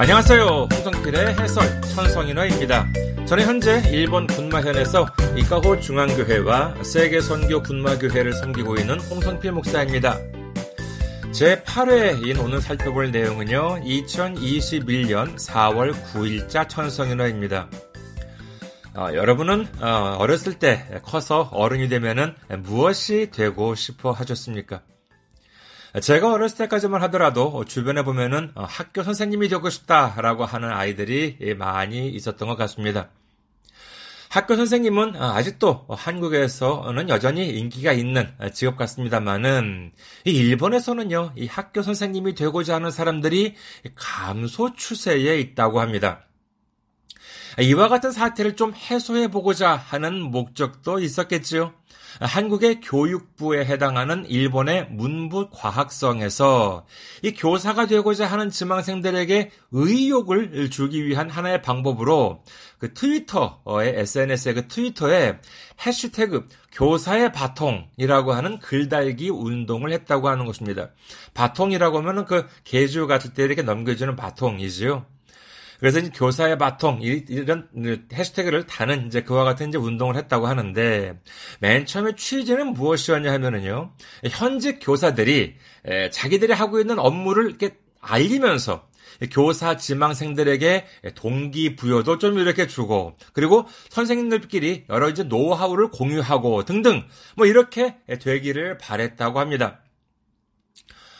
안녕하세요. 홍성필의 해설 천성인화입니다. 저는 현재 일본 군마현에서 이카호 중앙교회와 세계 선교 군마교회를 섬기고 있는 홍성필 목사입니다. 제 8회인 오늘 살펴볼 내용은요, 2021년 4월 9일자 천성인화입니다. 어, 여러분은 어, 렸을 때 커서 어른이 되면은 무엇이 되고 싶어 하셨습니까? 제가 어렸을 때까지만 하더라도 주변에 보면은 어, 학교 선생님이 되고 싶다라고 하는 아이들이 많이 있었던 것 같습니다. 학교 선생님은 어, 아직도 한국에서는 여전히 인기가 있는 직업 같습니다만은 일본에서는요 이 학교 선생님이 되고자 하는 사람들이 감소 추세에 있다고 합니다. 이와 같은 사태를 좀 해소해 보고자 하는 목적도 있었겠지요. 한국의 교육부에 해당하는 일본의 문부 과학성에서 이 교사가 되고자 하는 지망생들에게 의욕을 주기 위한 하나의 방법으로 그 트위터의 SNS의 그 트위터에 해시태그 교사의 바통이라고 하는 글달기 운동을 했다고 하는 것입니다. 바통이라고 하면은 그 개주 같을 때 이렇게 넘겨주는 바통이지요. 그래서 이제 교사의 바통 이런 해시태그를 다는 이제 그와 같은 이제 운동을 했다고 하는데 맨 처음에 취지는 무엇이었냐 하면은요 현직 교사들이 자기들이 하고 있는 업무를 이렇게 알리면서 교사 지망생들에게 동기 부여도 좀 이렇게 주고 그리고 선생님들끼리 여러 이제 노하우를 공유하고 등등 뭐 이렇게 되기를 바랬다고 합니다.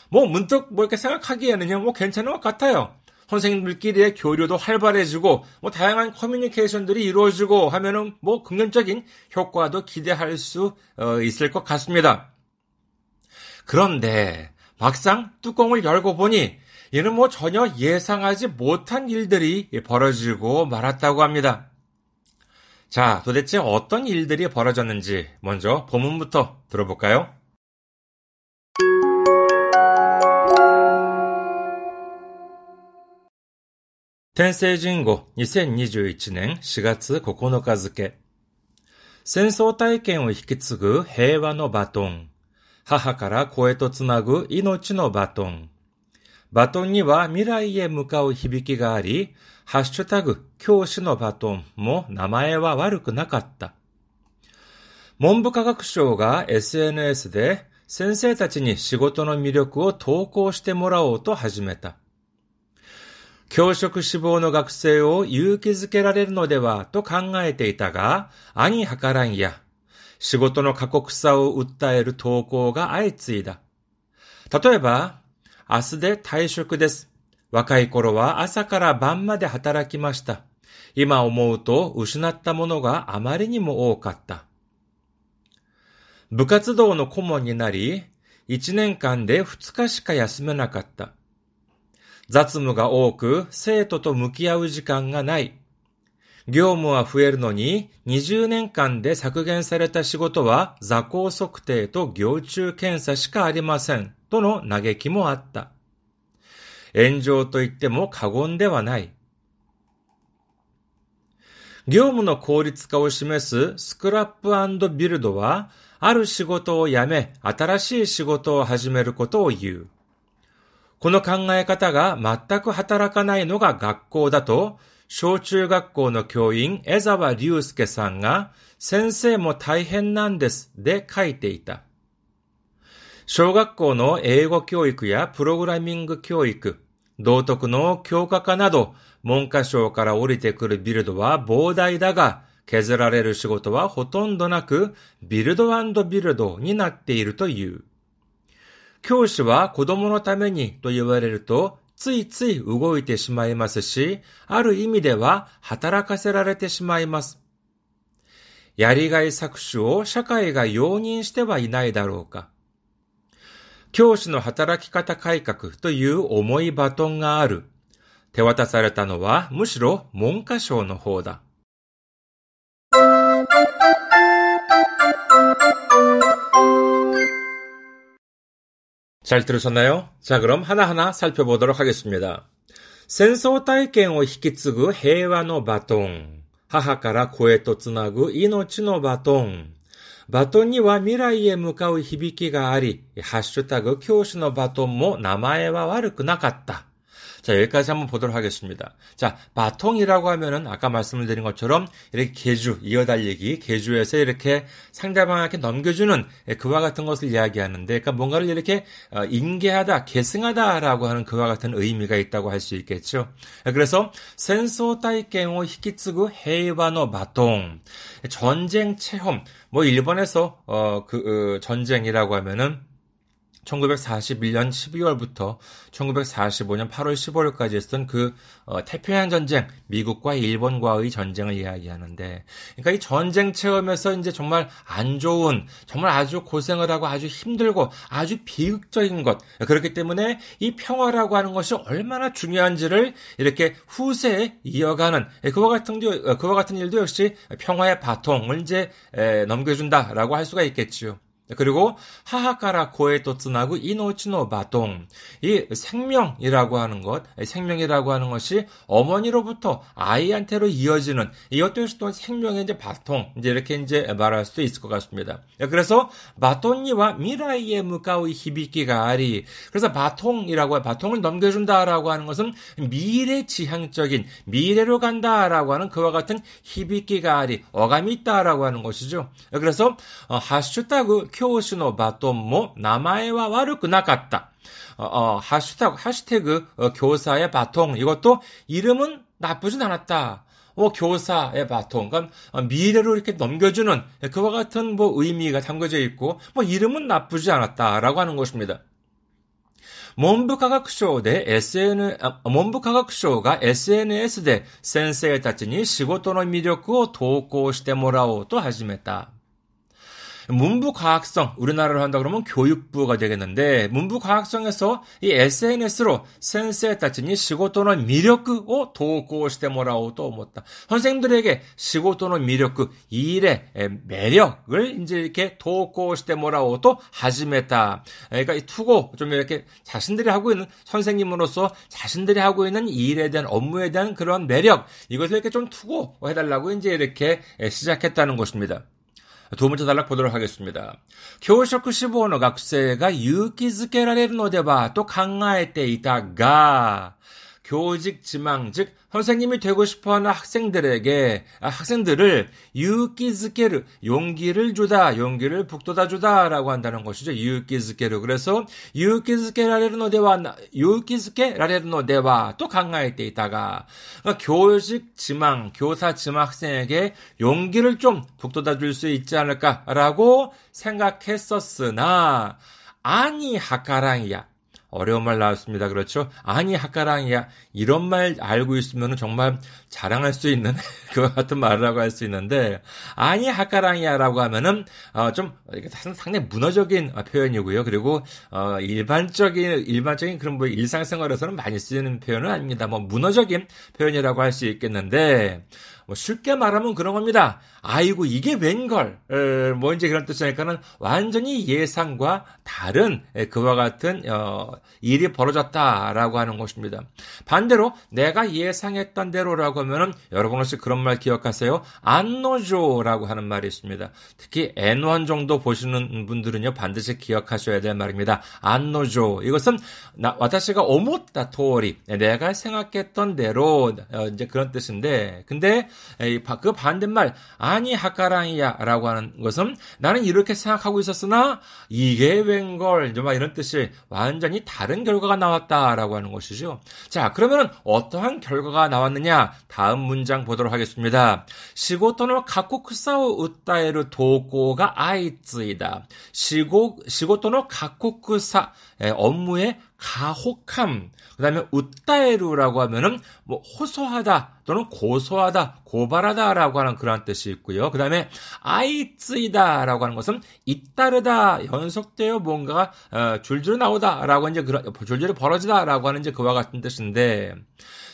뭐 문득 뭐 이렇게 생각하기에는요 뭐 괜찮은 것 같아요. 선생님들끼리의 교류도 활발해지고 뭐 다양한 커뮤니케이션들이 이루어지고 하면은 뭐 긍정적인 효과도 기대할 수 어, 있을 것 같습니다. 그런데 막상 뚜껑을 열고 보니 이는 뭐 전혀 예상하지 못한 일들이 벌어지고 말았다고 합니다. 자, 도대체 어떤 일들이 벌어졌는지 먼저 본문부터 들어볼까요? 天聖人語2021年4月9日付戦争体験を引き継ぐ平和のバトン。母から子へとつなぐ命のバトン。バトンには未来へ向かう響きがあり、ハッシュタグ教師のバトンも名前は悪くなかった。文部科学省が SNS で先生たちに仕事の魅力を投稿してもらおうと始めた。教職志望の学生を勇気づけられるのではと考えていたが、兄計らんや、仕事の過酷さを訴える投稿が相次いだ。例えば、明日で退職です。若い頃は朝から晩まで働きました。今思うと失ったものがあまりにも多かった。部活動の顧問になり、1年間で2日しか休めなかった。雑務が多く、生徒と向き合う時間がない。業務は増えるのに、20年間で削減された仕事は座高測定と行中検査しかありません。との嘆きもあった。炎上と言っても過言ではない。業務の効率化を示すスクラップビルドは、ある仕事を辞め、新しい仕事を始めることを言う。この考え方が全く働かないのが学校だと、小中学校の教員江沢隆介さんが、先生も大変なんですで書いていた。小学校の英語教育やプログラミング教育、道徳の強化化など、文科省から降りてくるビルドは膨大だが、削られる仕事はほとんどなく、ビルドビルドになっているという。教師は子供のためにと言われると、ついつい動いてしまいますし、ある意味では働かせられてしまいます。やりがい搾取を社会が容認してはいないだろうか。教師の働き方改革という重いバトンがある。手渡されたのはむしろ文科省の方だ。 잘 들으셨나요? 자, 그럼 하나하나 살펴보도록 하겠습니다. 센서体験を 히키츠구 해와노 바통. 母から子へとつなぐ命のバトン。 バトンには未来へ向かう響きがあり、ハッシュタグ教師のバトンも名前は悪くなかった。 자, 여기까지 한번 보도록 하겠습니다. 자, 바통이라고 하면은 아까 말씀을 드린 것처럼 이렇게 개주, 이어달리기, 개주에서 이렇게 상대방에게 넘겨주는 그와 같은 것을 이야기하는데, 그러니까 뭔가를 이렇게 어, 인계하다, 계승하다라고 하는 그와 같은 의미가 있다고 할 수 있겠죠. 그래서 센소 따이깽오 히키츠구 헤이바노 바통 전쟁 체험 뭐 일본에서 어그 어, 전쟁이라고 하면은 1941년 12월부터 1945년 8월 15일까지 했던 그 어, 태평양 전쟁, 미국과 일본과의 전쟁을 이야기하는데, 그러니까 이 전쟁 체험에서 이제 정말 안 좋은, 정말 아주 고생을 하고 아주 힘들고 아주 비극적인 것, 그렇기 때문에 이 평화라고 하는 것이 얼마나 중요한지를 이렇게 후세에 이어가는 그와 같은 그와 같은 일도 역시 평화의 바통을 이제 넘겨준다라고 할 수가 있겠지요. 그리고 하하카라 고에또 츠나구 이노치노 바동 이 생명이라고 하는 것 생명이라고 하는 것이 어머니로부터 아이한테로 이어지는 이것도 또 생명의 이제 바통 이제 이렇게 이제 말할 수도 있을 것 같습니다. 그래서 바톤니와 미라이에 무가의 히비키가 아리 그래서 바통이라고 바통을 넘겨준다라고 하는 것은 미래 지향적인 미래로 간다라고 하는 그와 같은 히비키가 아리 어감이 있다라고 하는 것이죠. 그래서 어, 하슈타그 教師のバトンも名前は悪くなかった。 어, 어, 하슈타그, 하시태그 어, 교사의 바통 이것도 이름은 나쁘진 않았다. 뭐 교사의 바통, 그러니까 미래로 이렇게 넘겨주는 그와 같은 뭐 의미가 담겨져 있고 뭐 이름은 나쁘지 않았다라고 하는 것입니다. 文部科学省で SN、 文部科学省が SNS で先生たちに仕事の魅力を投稿してもらおうと始めた。 문부과학성 우리나라로 한다 그러면 교육부가 되겠는데 문부과학성에서 이 SNS로 센스에 따지니 시고또는 미력く 오 도고시대 뭐라고 또 뭐 못다 선생님들에게 시고또는 미력く 이 일의 매력을 이제 이렇게 도고시대 뭐라고 또 하지메다 그러니까 이 투고 좀 이렇게 자신들이 하고 있는 선생님으로서 자신들이 하고 있는 이 일에 대한 업무에 대한 그런 매력 이것을 이렇게 좀 투고해달라고 이제 이렇게 시작했다는 것입니다. 두 번째 단락 보도록 하겠습니다. 교職 15の 학생가 勇気づけられるのではと考えていたが 교직 지망, 즉 선생님이 되고 싶어하는 학생들에게 아, 학생들을 유기즈케르 용기를 주다, 용기를 북돋아 주다라고 한다는 것이죠. 유기즈케르. 그래서 유기즈케라레르노데와 유기즈케라레르노데와 또 강화할 때 있다가 그러니까 교직 지망, 교사 지망 학생에게 용기를 좀 북돋아 줄 수 있지 않을까라고 생각했었으나 아니 하카랑이야. 어려운 말 나왔습니다. 그렇죠? 아니 학가랑이야. 이런 말 알고 있으면 정말 자랑할 수 있는 그와 같은 말이라고 할 수 있는데 아니 학가랑이야 라고 하면은 어, 좀 상당히 문어적인 표현이고요. 그리고 어, 일반적인 일반적인 그런 뭐 일상생활에서는 많이 쓰이는 표현은 아닙니다. 뭐 문어적인 표현이라고 할 수 있겠는데 뭐 쉽게 말하면 그런 겁니다. 아이고 이게 웬걸 뭐 이제 그런 뜻이니까는 완전히 예상과 다른 그와 같은 어, 일이 벌어졌다라고 하는 것입니다. 반대로 내가 예상했던 대로라고 하면은 여러분 혹시 그런 말 기억하세요? 안노조라고 하는 말이 있습니다. 특히 N1 정도 보시는 분들은요 반드시 기억하셔야 될 말입니다. 안노조 이것은 나, 와타시가 오모타 토리 내가 생각했던 대로 어, 이제 그런 뜻인데 근데 그 반대말 아니 하카랑이야라고 하는 것은 나는 이렇게 생각하고 있었으나 이게 웬걸 막 이런 뜻이 완전히 다른 결과가 나왔다라고 하는 것이죠. 자 그러면 어떠한 결과가 나왔느냐 다음 문장 보도록 하겠습니다. 시고토노 가쿠쿠사오 우따에르 도고가 아이츠이다. 시고 시고토노 가쿠쿠사 업무의 가혹함. 그 다음에 웃다에루라고 하면은 뭐 호소하다 또는 고소하다, 고발하다라고 하는 그런 뜻이 있고요. 그 다음에 아이츠이다라고 하는 것은 잇따르다, 연속되어 뭔가가 어, 줄줄 나오다라고 이제 그런 줄줄이 벌어지다라고 하는 이제 그와 같은 뜻인데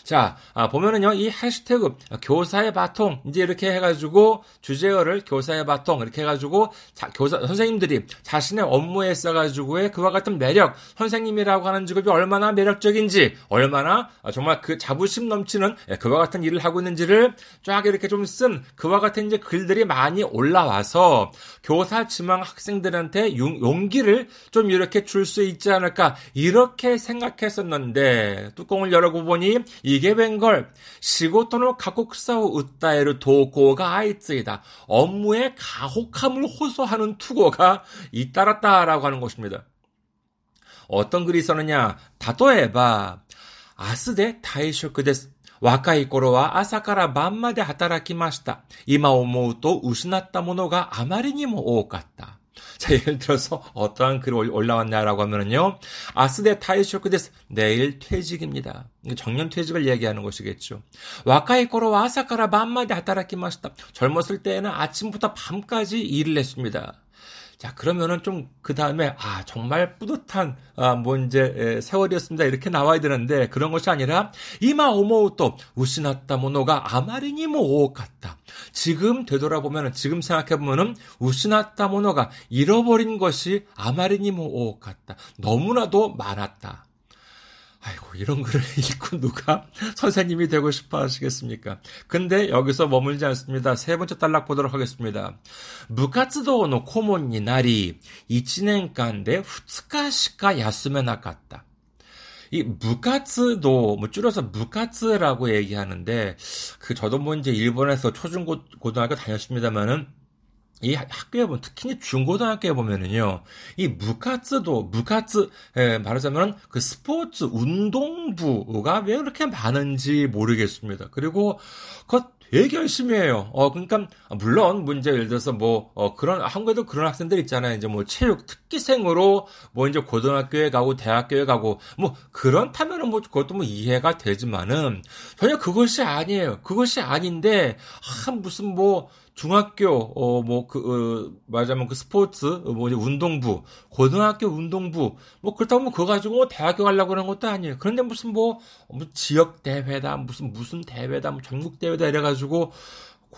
자, 아, 보면은요, 이 해시태그, 교사의 바통, 이제 이렇게 해가지고, 주제어를 교사의 바통, 이렇게 해가지고, 자, 교사, 선생님들이 자신의 업무에 써가지고의 그와 같은 매력, 선생님이라고 하는 직업이 얼마나 매력적인지, 얼마나 아, 정말 그 자부심 넘치는 예, 그와 같은 일을 하고 있는지를 쫙 이렇게 좀 쓴 그와 같은 이제 글들이 많이 올라와서, 교사 지망 학생들한테 용기를 좀 이렇게 줄 수 있지 않을까, 이렇게 생각했었는데, 뚜껑을 열어보니, 이 이게 웬걸 시고토노 가곡사오 으따에르 도고가 아이츠이다. 업무의 가혹함을 호소하는 투고가 잇따랐다라고 하는 것입니다. 어떤 글이 있었느냐? 다토에바 아스데 타이쇼크 데스. 若い頃は朝から晩まで働きました。今思うと失ったものがあまりにも多かった。 자, 예를 들어서 어떠한 글이 올라왔냐라고 하면은요. 아스데 타이쇼크데스. 내일 퇴직입니다. 정년 퇴직을 얘기하는 것이겠죠. 若い頃は朝から晩まで働きました. 젊었을 때에는 아침부터 밤까지 일을 했습니다. 자, 그러면은 좀 그 다음에 아 정말 뿌듯한 아, 뭐 이제 세월이었습니다 이렇게 나와야 되는데 그런 것이 아니라 이마 오모우또 우시났다 모노가 아마리니 모 같다. 지금 되돌아보면은 지금 생각해 보면은 우시났다 모노가 잃어버린 것이 아마리니 모 같다. 너무나도 많았다. 아이고, 이런 글을 읽고 누가 선생님이 되고 싶어 하시겠습니까? 근데 여기서 머물지 않습니다. 세 번째 단락 보도록 하겠습니다. 무카츠도의 코몬이 나리 1年間で 2日しか 休め なかった. 이 무카츠도 뭐 줄여서 무카츠라고 얘기하는데 그 저도 뭐 이제 일본에서 초중고 고등학교 다녔습니다만은 이 학교에 보면 특히 중고등학교에 보면은요 이 무카츠도 무카츠 예, 말하자면 그 스포츠 운동부가 왜 그렇게 많은지 모르겠습니다. 그리고 그 되게 열심히 해요. 어, 그러니까, 물론, 문제 예를 들어서 뭐, 어, 그런, 한국에도 그런 학생들 있잖아요. 이제 뭐, 체육 특기생으로, 뭐, 이제 고등학교에 가고, 대학교에 가고, 뭐, 그렇다면은 뭐, 그것도 뭐 이해가 되지만은, 전혀 그것이 아니에요. 그것이 아닌데, 아, 무슨 뭐, 중학교 어뭐그 어, 말하자면 그 스포츠 어, 뭐 이제 운동부 고등학교 운동부 뭐 그렇다고 뭐 그거 가지고 뭐 대학교 가려고 그런 것도 아니에요. 그런데 무슨 뭐, 뭐 지역 대회다 무슨 무슨 대회다 뭐 전국 대회다 이래 가지고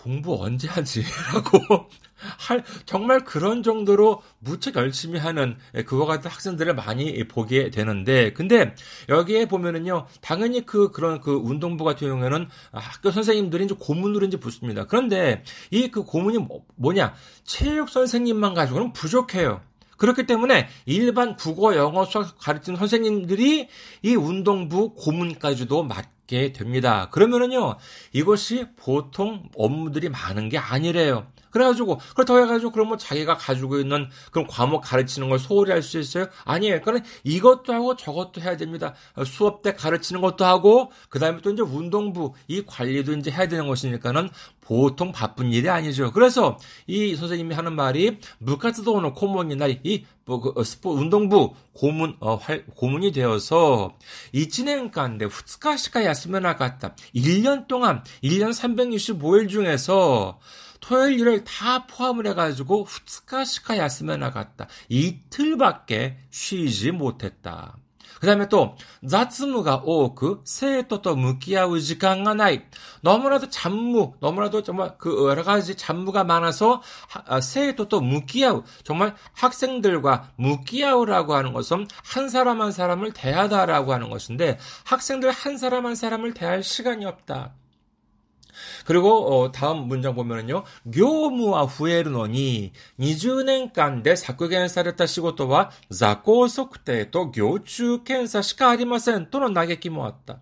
공부 언제 하지라고 할 정말 그런 정도로 무척 열심히 하는 예, 그와 같은 학생들을 많이 보게 되는데 근데 여기에 보면은요 당연히 그 그런 그 운동부 같은 경우에는 학교 선생님들이 이제 고문으로 이제 붙습니다. 그런데 이 그 고문이 뭐, 뭐냐 체육 선생님만 가지고는 부족해요. 그렇기 때문에 일반 국어, 영어, 수학 가르치는 선생님들이 이 운동부 고문까지도 맡 게 됩니다. 그러면은요, 이것이 보통 업무들이 많은 게 아니래요. 그래가지고 그렇다고 해가지고 그러면 자기가 가지고 있는 그런 과목 가르치는 걸 소홀히 할 수 있어요? 아니에요. 그러니까 이것도 하고 저것도 해야 됩니다. 수업 때 가르치는 것도 하고 그 다음에 또 이제 운동부 이 관리도 이제 해야 되는 것이니까는 보통 바쁜 일이 아니죠. 그래서 이 선생님이 하는 말이 무카츠도 오는 코몬이 날이 뭐, 그, 어, 스포, 운동부 고문, 어, 활, 고문이 되어서, 이치넨간데 후츠카시카 야스면나 갔다. 1년 동안, 1년 365일 중에서, 토요일 일을 다 포함을 해가지고 후츠카시카 야스면 나갔다. 이틀밖에 쉬지 못했다. 그 다음에 또, 자츠무가 오크, 세토도 무기야우 지간가 나이. 너무나도 잡무, 너무나도 정말 그 여러 가지 잡무가 많아서, 아, 세토도 무기야우. 정말 학생들과 무기야우라고 하는 것은 한 사람 한 사람을 대하다라고 하는 것인데, 학생들 한 사람 한 사람을 대할 시간이 없다. 그리고 어, 다음 문장 보면은요. 교무와 후에르노니 20年間で 削減された 仕事は 자고測定と 교추検査しかありませんとの 嘆きも 왔다.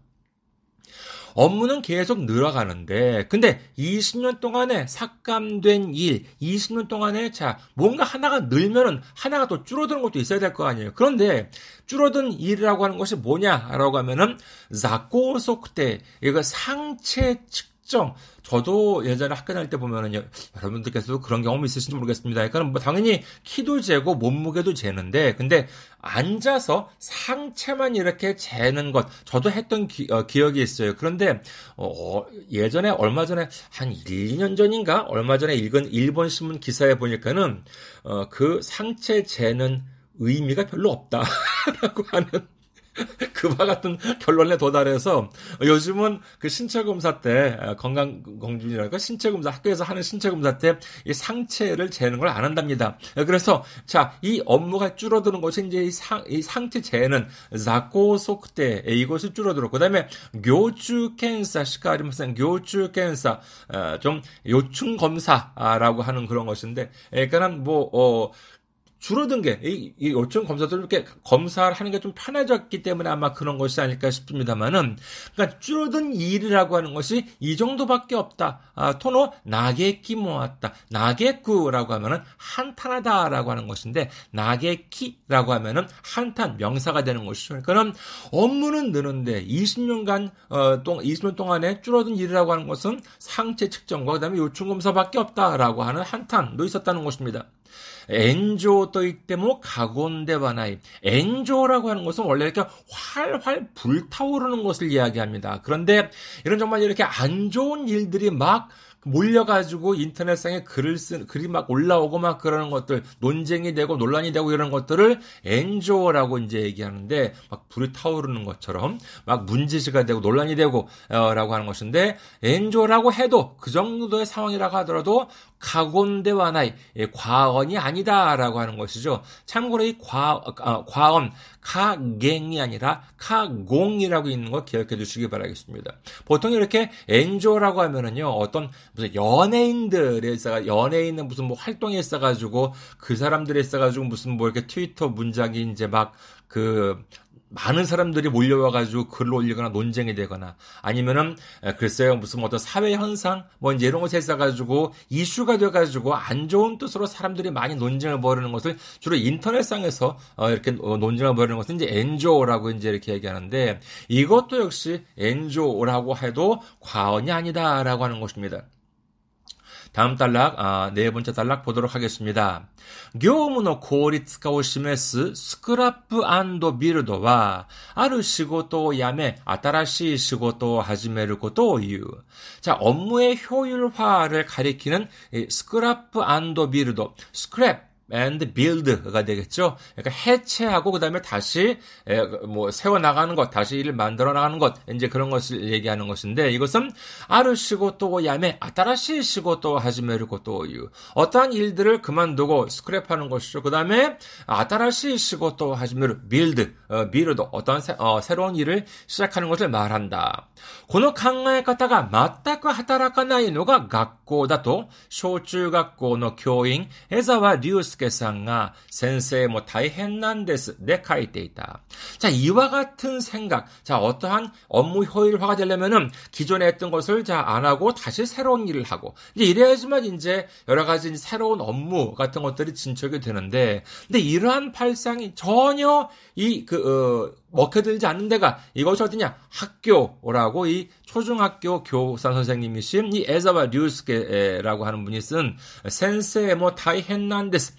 업무는 계속 늘어가는데, 근데 20년 동안에 삭감된 일, 20년 동안에 자, 뭔가 하나가 늘면은 하나가 또 줄어드는 것도 있어야 될 거 아니에요. 그런데 줄어든 일이라고 하는 것이 뭐냐라고 하면은, 자고속대, 이거 상체 측 특정 저도 예전에 학교 다닐 때 보면은 여러분들께서도 그런 경험 있으신지 모르겠습니다. 그러니까 뭐 당연히 키도 재고 몸무게도 재는데 근데 앉아서 상체만 이렇게 재는 것 저도 했던 기, 어, 억이 있어요. 그런데 어, 예전에 얼마 전에 한 1, 2년 전인가 얼마 전에 읽은 일본 신문 기사에 보니까는 어, 그 상체 재는 의미가 별로 없다라고 하는 그와 같은 결론에 도달해서 요즘은 그 신체 검사 때 아, 건강 검진이라니까 신체 검사 학교에서 하는 신체 검사 때 이 상체를 재는 걸 안 한답니다. 아, 그래서 자 이 업무가 줄어드는 것이 이제 이, 상, 이 상체 재는 자코소크대 이것이 줄어들었고 그다음에 교주 検사 시카리무슨 교주 캔사 아, 좀 요충 검사라고 하는 그런 것인데 그러니까는 뭐 어, 줄어든 게, 이, 이 요청 검사들 이렇게 검사를 하는 게 좀 편해졌기 때문에 아마 그런 것이 아닐까 싶습니다만은, 그러니까 줄어든 일이라고 하는 것이 이 정도밖에 없다. 아, 토노 나게키 모았다. 나게쿠라고 하면은 한탄하다라고 하는 것인데, 나게키라고 하면은 한탄 명사가 되는 것이죠. 그러니까는 업무는 느는데 20년간, 어, 동, 20년 동안에 줄어든 일이라고 하는 것은 상체 측정과 그 다음에 요청 검사밖에 없다라고 하는 한탄도 있었다는 것입니다. 엔조 또 이때뭐 가곤데 바나이 엔조라고 하는 것은 원래 이렇게 활활 불타오르는 것을 이야기합니다. 그런데 이런 정말 이렇게 안 좋은 일들이 막 몰려가지고 인터넷상에 글을 쓴, 글이 막 올라오고 막 그러는 것들, 논쟁이 되고 논란이 되고 이런 것들을 엔조라고 이제 얘기하는데, 막 불이 타오르는 것처럼, 막 문제시가 되고 논란이 되고, 어, 라고 하는 것인데, 엔조라고 해도 그 정도의 상황이라고 하더라도, 가곤대와나이, 예, 과언이 아니다라고 하는 것이죠. 참고로 이 과, 어, 과언, 카갱이 아니라 카공이라고 있는 거 기억해 두시기 바라겠습니다. 보통 이렇게 엔조라고 하면은요, 어떤 무슨 연예인들에 있어 연예인은 무슨 뭐 활동에 있어가지고 그 사람들에 있어가지고 무슨 뭐 이렇게 트위터 문장이 이제 막그 많은 사람들이 몰려와가지고 글을 올리거나 논쟁이 되거나 아니면은 글쎄요 무슨 어떤 사회 현상 뭐 이제 이런 것에 있어가지고 이슈가 돼가지고 안 좋은 뜻으로 사람들이 많이 논쟁을 벌이는 것을 주로 인터넷상에서 어 이렇게 어, 논쟁을 벌이는 것은 이제 엔조라고 이제 이렇게 얘기하는데 이것도 역시 엔조라고 해도 과언이 아니다라고 하는 것입니다. 다음 단락, 아, 네 번째 단락 보도록 하겠습니다. 業務の効率化を示すスクラップビルドは、ある仕事を辞め、新しい仕事を始めることを言う。 자, 업무의 효율화를 가리키는 스크라프 빌드, 스크랩, and build가 되겠죠. 그러니까 해체하고 그다음에 다시 뭐 세워 나가는 것, 다시 일을 만들어 나가는 것, 이제 그런 것을 얘기하는 것인데 이것은 아르시고 또 야매 아따라시 시고 또 하지메르고 또 어떠한 일들을 그만두고 스크랩하는 것이죠. 그다음에 아따라시 시고 또 하지메르 빌드, 어, 빌드 어떠한 새, 어, 새로운 일을 시작하는 것을 말한다. この考え方が全く働かないのが学校だと小中学校の教員江沢隆介 介さんが先生も大変なんですで書いていた. 자, 이와 같은 생각. 자, 어떠한 업무 효율화가 되려면은 기존에 했던 것을 자, 안 하고 다시 새로운 일을 하고. 이제 이래야지만 이제 여러 가지 새로운 업무 같은 것들이 진척이 되는데, 근데 이러한 발상이 전혀 이, 그, 어, 먹혀들지 않는 데가 이것이 어디냐? 학교라고 이 초중학교 교사 선생님이신 이 에자바 류스케라고 하는 분이 쓴 센세 뭐 타이헨난데스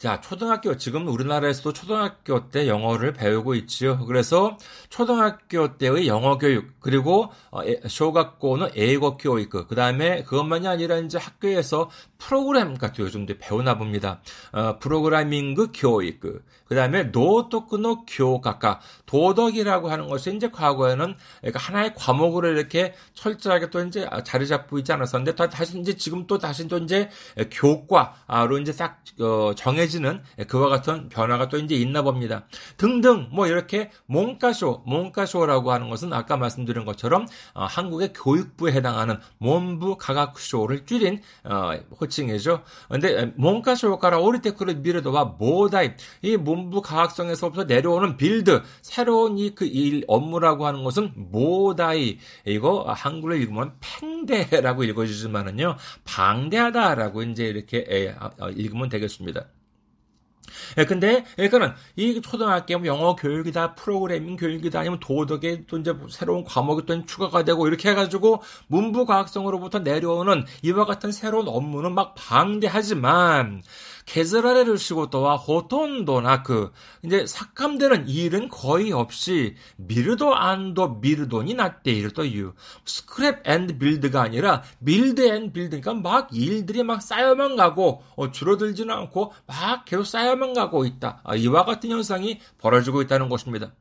자, 초등학교, 지금 우리나라에서도 초등학교 때 영어를 배우고 있지요. 그래서 초등학교 때의 영어 교육, 그리고 쇼각고는 에이거 교육, 그 다음에 그것만이 아니라 이제 학교에서 프로그램 같은 요즘도 배우나 봅니다. 어, 프로그래밍 교육, 그 다음에 노토크노 교과가 도덕이라고 하는 것이 이제 과거에는 그러니까 하나의 과목으로 이렇게 철저하게 또 이제 자리 잡고 있지 않았었는데 다시 이제 지금 또 다시 또 이제 교과로 이제 싹 어, 정해져 강해지는 그와 같은 변화가 또 이제 있나 봅니다. 등등 뭐 이렇게 몽가쇼, 몽가쇼라고 하는 것은 아까 말씀드린 것처럼 어, 한국의 교육부에 해당하는 문부 가각쇼를 줄인 어, 호칭이죠. 근데 文科省から降りてくるビルドは膨大 이 문부과학성에서부터 내려오는 build 새로운 이 그 일 업무라고 하는 것은 모다이 이거 한글로 읽으면 팽대라고 읽어주지만은요 방대하다라고 이제 이렇게 어, 읽으면 되겠습니다. 예, 근데, 그러니까는, 이 초등학교 뭐 영어 교육이다, 프로그래밍 교육이다, 아니면 도덕에 또 이제 새로운 과목이 또 추가가 되고, 이렇게 해가지고, 문부과학성으로부터 내려오는 이와 같은 새로운 업무는 막 방대하지만, 削られる仕事はほとんどなく、 이제 삭감되는 일은 거의 없이 미르도 안도 미르돈이 났대 이르도 스크랩 앤드 빌드가 아니라 빌드 앤 빌드 그러니까 막 일들이 막 쌓여만 가고 어, 줄어들지는 않고 막 계속 쌓여만 가고 있다. 아, 이와 같은 현상이 벌어지고 있다는 것입니다.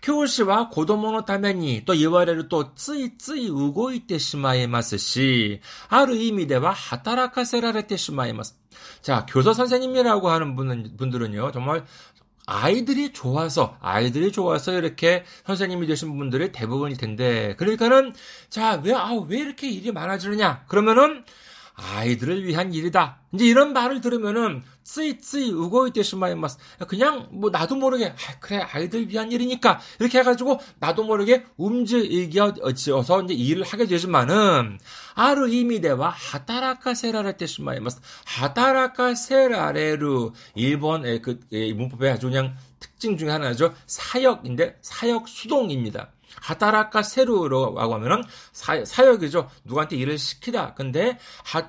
教師は子供のためにと言われるとついつい動いてしまいますし、ある意味では働かせられてしまいます。 자, 교사 선생님이라고 하는 분은, 분들은요, 정말 아이들이 좋아서, 아이들이 좋아서 이렇게 선생님이 되신 분들이 대부분일 텐데, 그러니까는, 자, 왜, 아, 왜 이렇게 일이 많아지느냐? 그러면은, 아이들을 위한 일이다. 이제 이런 말을 들으면은 쓰이쓰이 우고이테시마이마스 그냥 뭐 나도 모르게 아, 그래 아이들 위한 일이니까 이렇게 해가지고 나도 모르게 움직여서 이제 일을 하게 되지만은 아르 이미대와 하타라카세라레테시마이마스 하타라카세라레루 일본의 그 문법의 아주 그냥 특징 중에 하나죠 사역인데 사역 수동입니다. 하다라카 세루라고 하면은 사, 사역이죠. 누구한테 일을 시키다. 근데 하,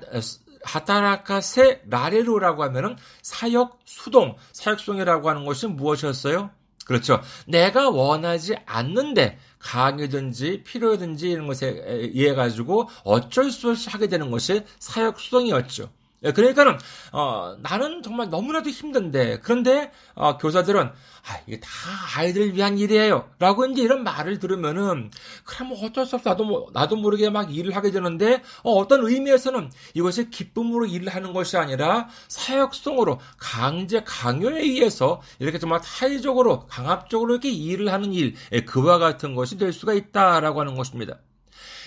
하다라카 세 라레루라고 하면은 사역 수동, 사역 수동이라고 하는 것이 무엇이었어요? 그렇죠. 내가 원하지 않는데 강이든지 필요든지 이런 것에 의해 가지고 어쩔 수 없이 하게 되는 것이 사역 수동이었죠. 예, 그러니까는 어, 나는 정말 너무나도 힘든데 그런데 어, 교사들은 아, 이게 다 아이들 위한 일이에요라고 이제 이런 말을 들으면은 그럼 뭐 어쩔 수 없어 나도 뭐, 나도 모르게 막 일을 하게 되는데 어, 떤 의미에서는 이것이 기쁨으로 일을 하는 것이 아니라 사역성으로 강제 강요에 의해서 이렇게 정말 타의적으로 강압적으로 이렇게 일을 하는 일 예, 그와 같은 것이 될 수가 있다라고 하는 것입니다.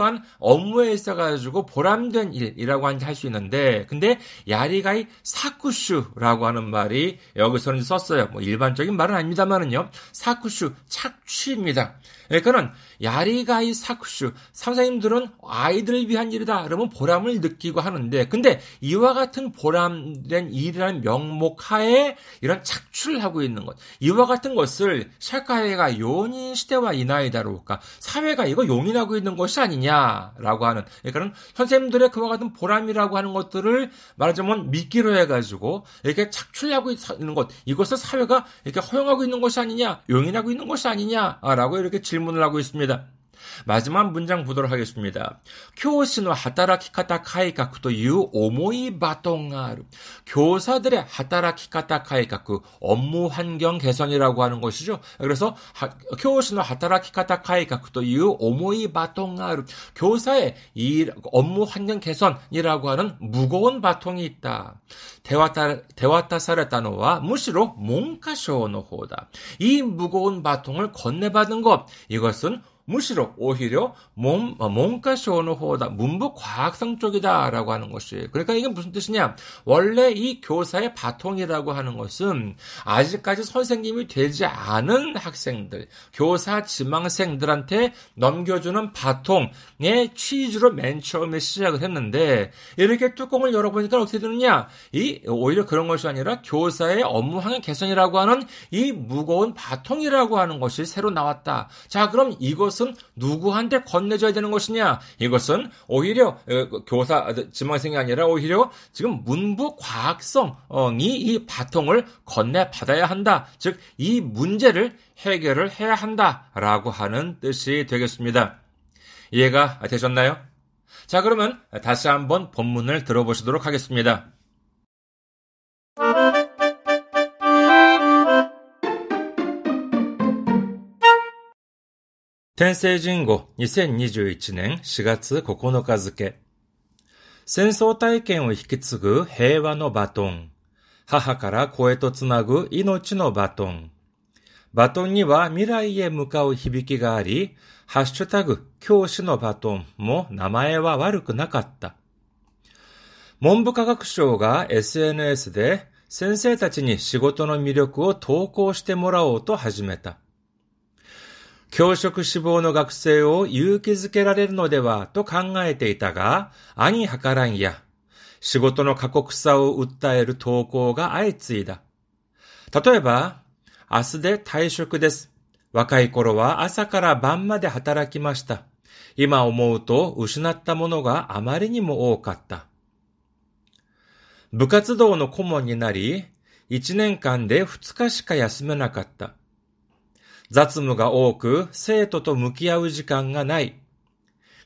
어떠한 업무에 있어가지고 보람된 일이라고 할 수 있는데, 근데 야리가이 사쿠슈라고 하는 말이 여기서는 썼어요. 뭐 일반적인 말은 아닙니다만은요. 사쿠슈 착취입니다. 그러니까는 야리가이 사쿠슈 선생님들은 아이들을 위한 일이다. 그러면 보람을 느끼고 하는데 근데 이와 같은 보람된 일이라는 명목 하에 이런 착취를 하고 있는 것 이와 같은 것을 샤카이가 용인 시대와 이나이다로까 사회가 이거 용인하고 있는 것이 아니냐라고 하는 그러니까는 선생님들의 그와 같은 보람이라고 하는 것들을 말하자면 미끼로 해가지고 이렇게 착취하고 있는 것 이것을 사회가 이렇게 허용하고 있는 것이 아니냐 용인하고 있는 것이 아니냐라고 이렇게 질문 질문을 하고 있습니다. 마지막 문장 보도록 하겠습니다. 카이카쿠 유 오모이 바통아루. 교사들의 카이카쿠 업무 환경 개선이라고 하는 것이죠. 그래서 카이카쿠 유 오모이 바통아루. 교사의 이 업무 환경 개선이라고 하는 무거운 바통이 있다. 대와타 대와타사레타노와 무시로 몽카쇼노 호다. 이 무거운 바통을 건네받은 것 이것은 무시로 오히려 몸, 몸가쇼노 호다 문부 과학성 쪽이다라고 하는 것이. 그러니까 이게 무슨 뜻이냐? 원래 이 교사의 바통이라고 하는 것은 아직까지 선생님이 되지 않은 학생들 교사 지망생들한테 넘겨주는 바통의 취지로 맨 처음에 시작을 했는데 이렇게 뚜껑을 열어보니까 어떻게 되느냐? 이 오히려 그런 것이 아니라 교사의 업무 환경 개선이라고 하는 이 무거운 바통이라고 하는 것이 새로 나왔다. 자 그럼 이것은 이 것은 누구한테 건네줘야 되는 것이냐? 이것은 오히려 어, 교사 지망생이 아니라 오히려 지금 문부 과학성이 이 바통을 건네 받아야 한다. 즉 이 문제를 해결을 해야 한다라고 하는 뜻이 되겠습니다. 이해가 되셨나요? 자, 그러면 다시 한번 본문을 들어보시도록 하겠습니다. 天聖人語2021年4月9日付戦争体験を引き継ぐ平和のバトン母から子へとつなぐ命のバトン。バトンには未来へ向かう響きがあり、ハッシュタグ、教師のバトンも名前は悪くなかった。文部科学省が SNS で先生たちに仕事の魅力を投稿してもらおうと始めた。教職志望の学生を勇気づけられるのではと考えていたが、兄はからんや、仕事の過酷さを訴える投稿が相次いだ。例えば、明日で退職です。若い頃は朝から晩まで働きました。今思うと失ったものがあまりにも多かった。部活動の顧問になり、1年間で2日しか休めなかった。雑務が多く、生徒と向き合う時間がない。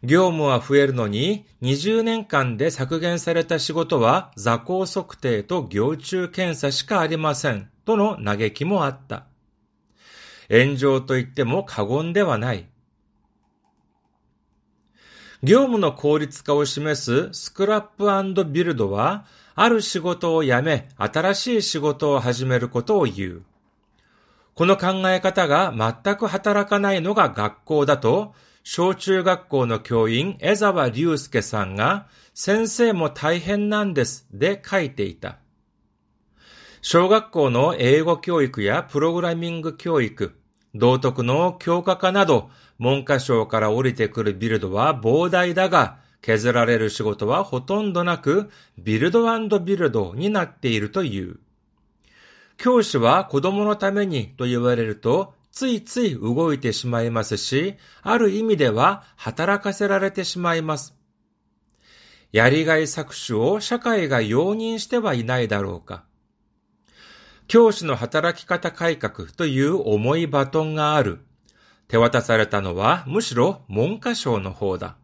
業務は増えるのに、20年間で削減された仕事は座高測定と行中検査しかありません。との嘆きもあった。炎上と言っても過言ではない。業務の効率化を示すスクラップビルドは、ある仕事を辞め、新しい仕事を始めることを言う。この考え方が全く働かないのが学校だと、小中学校の教員江沢隆介さんが、先生も大変なんですで書いていた。小学校の英語教育やプログラミング教育、道徳の強化化など、文科省から降りてくるビルドは膨大だが、削られる仕事はほとんどなく、ビルドビルドになっているという。教師は子供のためにと言われると、ついつい動いてしまいますし、ある意味では働かせられてしまいます。やりがい搾取を社会が容認してはいないだろうか。教師の働き方改革という重いバトンがある。手渡されたのはむしろ文科省の方だ。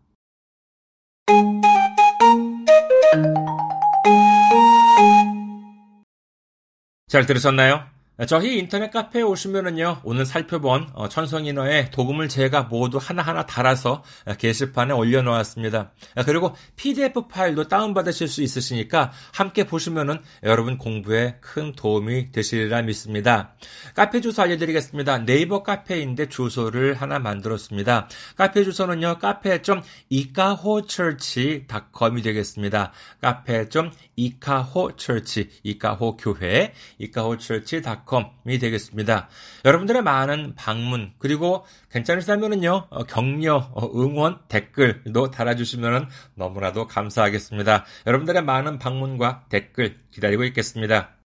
잘 들으셨나요? 저희 인터넷 카페에 오시면은요, 오늘 살펴본 어, 천성인어의 도금을 제가 모두 하나하나 달아서 게시판에 올려놓았습니다. 그리고 PDF 파일도 다운받으실 수 있으시니까 함께 보시면은 여러분 공부에 큰 도움이 되시리라 믿습니다. 카페 주소 알려드리겠습니다. 네이버 카페인데 주소를 하나 만들었습니다. 카페 주소는요, 카페.이카호처치.com이 되겠습니다. 카페.이카호처치, 이카호 교회, 이카호처치.com 컴이 되겠습니다. 여러분들의 많은 방문 그리고 괜찮으시다면은요 어, 격려, 어, 응원, 댓글도 달아주시면 너무나도 감사하겠습니다. 여러분들의 많은 방문과 댓글 기다리고 있겠습니다.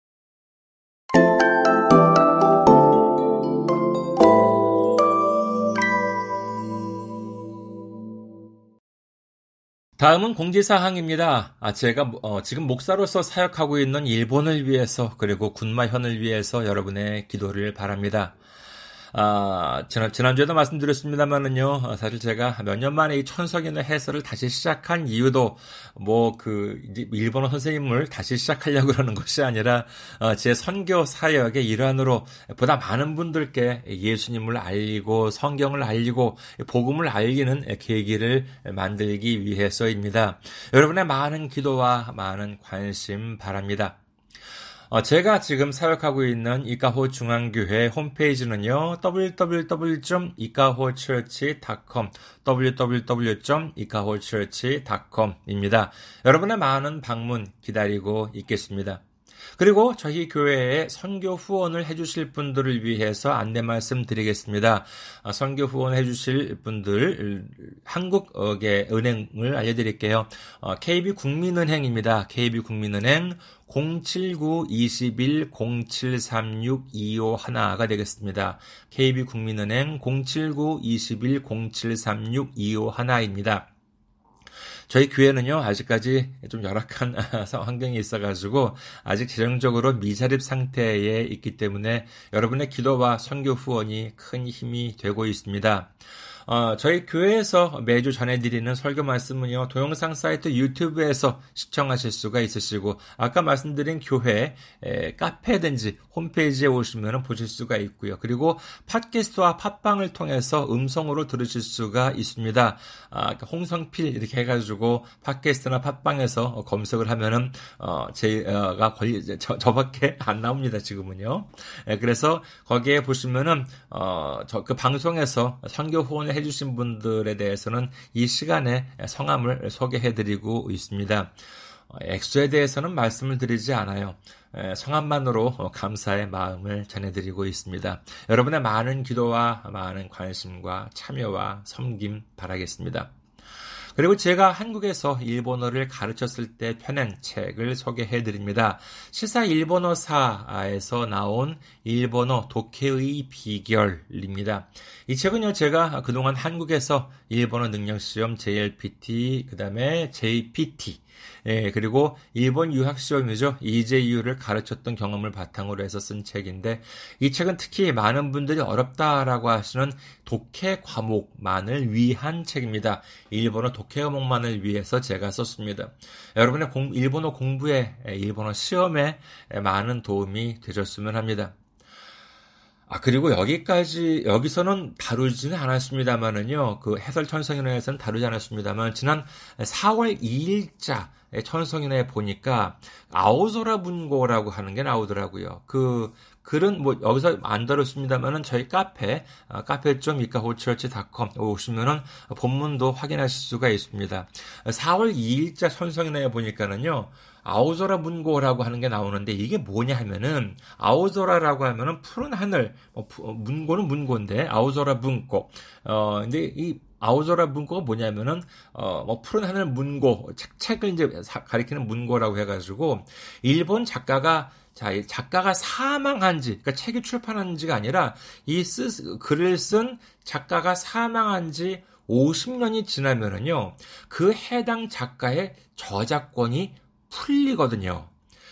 다음은 공지사항입니다. 아, 제가 어, 지금 목사로서 사역하고 있는 일본을 위해서 그리고 군마현을 위해서 여러분의 기도를 바랍니다. 아, 지난, 지난주에도 말씀드렸습니다만은요, 어, 사실 제가 몇 년 만에 이 천석인의 해설을 다시 시작한 이유도, 뭐, 그, 일본어 선생님을 다시 시작하려고 그러는 것이 아니라, 어, 제 선교 사역의 일환으로 보다 많은 분들께 예수님을 알리고, 성경을 알리고, 복음을 알리는 계기를 만들기 위해서입니다. 여러분의 많은 기도와 많은 관심 바랍니다. 어, 제가 지금 사역하고 있는 이카호 중앙교회 홈페이지는요, www.ikahochurch.com, www.ikahochurch.com입니다. 여러분의 많은 방문 기다리고 있겠습니다. 그리고 저희 교회에 선교 후원을 해주실 분들을 위해서 안내 말씀 드리겠습니다. 아, 선교 후원 해주실 분들 한국의 은행을 알려드릴게요. KB국민은행입니다. KB국민은행 079-21-0736-251가 되겠습니다. KB국민은행 079-21-0736-251입니다. 저희 교회는요, 아직까지 좀 열악한 환경이 있어가지고, 아직 재정적으로 미자립 상태에 있기 때문에 여러분의 기도와 선교 후원이 큰 힘이 되고 있습니다. 어, 저희 교회에서 매주 전해드리는 설교 말씀은요, 동영상 사이트 유튜브에서 시청하실 수가 있으시고, 아까 말씀드린 교회, 에, 카페든지 홈페이지에 오시면 보실 수가 있고요. 그리고 팟캐스트와 팟빵을 통해서 음성으로 들으실 수가 있습니다. 아, 그러니까 홍성필 이렇게 해가지고 팟캐스트나 팟빵에서 검색을 하면은, 어, 제가 걸리, 저, 저밖에 안 나옵니다, 지금은요. 에, 그래서 거기에 보시면은, 어, 저, 그 방송에서 선교 후원 을 해주신 분들에 대해서는 이 시간에 성함을 소개해드리고 있습니다. 어, 액수에 대해서는 말씀을 드리지 않아요. 성함만으로 감사의 마음을 전해드리고 있습니다. 여러분의 많은 기도와 많은 관심과 참여와 섬김 바라겠습니다. 그리고 제가 한국에서 일본어를 가르쳤을 때 펴낸 책을 소개해 드립니다. 시사 일본어사에서 나온 일본어 독해의 비결입니다. 이 책은요, 제가 그동안 한국에서 일본어 능력시험 JLPT, 그 다음에 JPT, 예, 그리고 일본 유학 시험이죠. EJU를 가르쳤던 경험을 바탕으로 해서 쓴 책인데 이 책은 특히 많은 분들이 어렵다라고 하시는 독해 과목만을 위한 책입니다. 일본어 독해 과목만을 위해서 제가 썼습니다. 여러분의 공, 일본어 공부에 일본어 시험에 많은 도움이 되셨으면 합니다. 아, 그리고 여기까지, 여기서는 다루지는 않았습니다만은요, 그 해설 천성인회에서는 다루지 않았습니다만, 지난 4월 2일자 천성인회 보니까, 아오소라 문고라고 하는 게 나오더라고요. 그, 글은 뭐 여기서 안 다뤘습니다만은 저희 카페 아, 카페.이카호처치닷컴 오시면은 본문도 확인하실 수가 있습니다. 4월 2일자 천성인회에 보니까는요. 아오조라 문고라고 하는 게 나오는데 이게 뭐냐 하면은 아오조라라고 하면은 푸른 하늘 뭐 어, 문고는 문고인데 아오조라 문고. 어 근데 이 아오조라 문고가 뭐냐면은 어뭐 푸른 하늘 문고 책, 책을 이제 가리키는 문고라고 해가지고 일본 작가가 자, 이 작가가 사망한 지, 그러니까 책이 출판한 지가 아니라 이 쓰, 글을 쓴 작가가 사망한 지 50년이 지나면은요, 그 해당 작가의 저작권이 풀리거든요.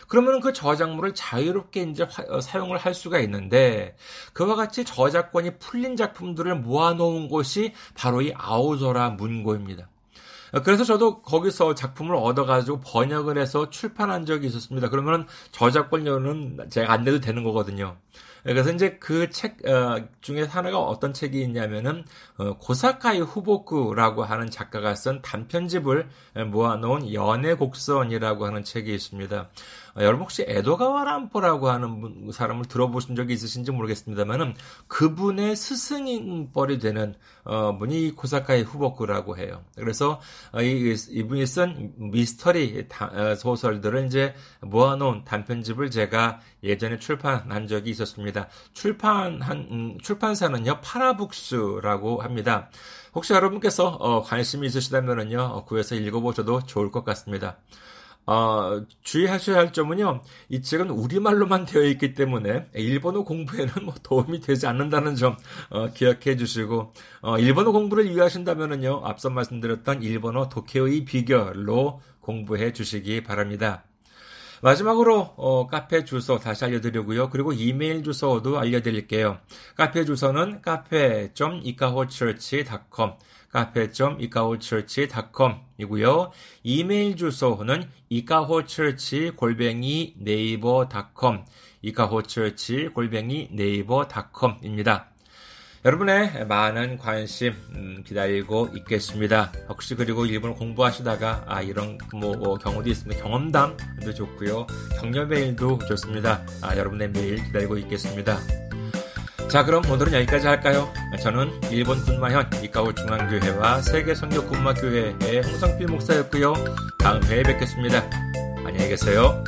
그러면 그 저작물을 자유롭게 이제 어, 사용을 할 수가 있는데 그와 같이 저작권이 풀린 작품들을 모아놓은 곳이 바로 이 아우저라 문고입니다. 그래서 저도 거기서 작품을 얻어가지고 번역을 해서 출판한 적이 있었습니다. 그러면 저작권료는 제가 안 내도 되는 거거든요. 그래서 이제 그책 어, 중에 하나가 어떤 책이 있냐면은 어, 고사카이 후보쿠라고 하는 작가가 쓴 단편집을 모아놓은 연애 곡선이라고 하는 책이 있습니다. 어, 여러분 혹시 에도가와 람포라고 하는 사람을 들어보신 적이 있으신지 모르겠습니다만은 그분의 스승인뻘이 되는 어, 분이 고사카이 후보쿠라고 해요. 그래서 어, 이, 이분이 쓴 미스터리 다, 소설들을 이제 모아놓은 단편집을 제가 예전에 출판한 적이 있었습니다. 출판한 음, 출판사는요 파라북스라고 합니다. 혹시 여러분께서 어, 관심이 있으시다면은요 어, 구해서 읽어보셔도 좋을 것 같습니다. 어, 주의하셔야 할 점은요, 이 책은 우리말로만 되어 있기 때문에 일본어 공부에는 뭐 도움이 되지 않는다는 점 어, 기억해 주시고, 어, 일본어 공부를 위하신다면은요, 앞서 말씀드렸던 일본어 독해의 비결로 공부해 주시기 바랍니다. 마지막으로 어, 카페 주소 다시 알려드리고요. 그리고 이메일 주소도 알려드릴게요. 카페 주소는 카페.이카호처치.com 카페.이카호처치.com이고요. 이메일 주소는 이카호처치 골뱅이 네이버닷컴 이카호처치 골뱅이 네이버닷컴입니다. 여러분의 많은 관심 음, 기다리고 있겠습니다. 혹시 그리고 일본어 공부하시다가 아 이런 뭐, 뭐 경우도 있으면 경험담도 좋고요. 격려 메일도 좋습니다. 아, 여러분의 메일 기다리고 있겠습니다. 자 그럼 오늘은 여기까지 할까요? 저는 일본 군마현 이카오 중앙교회와 세계 선교 군마교회의 홍성필 목사였고요. 다음 회에 뵙겠습니다. 안녕히 계세요.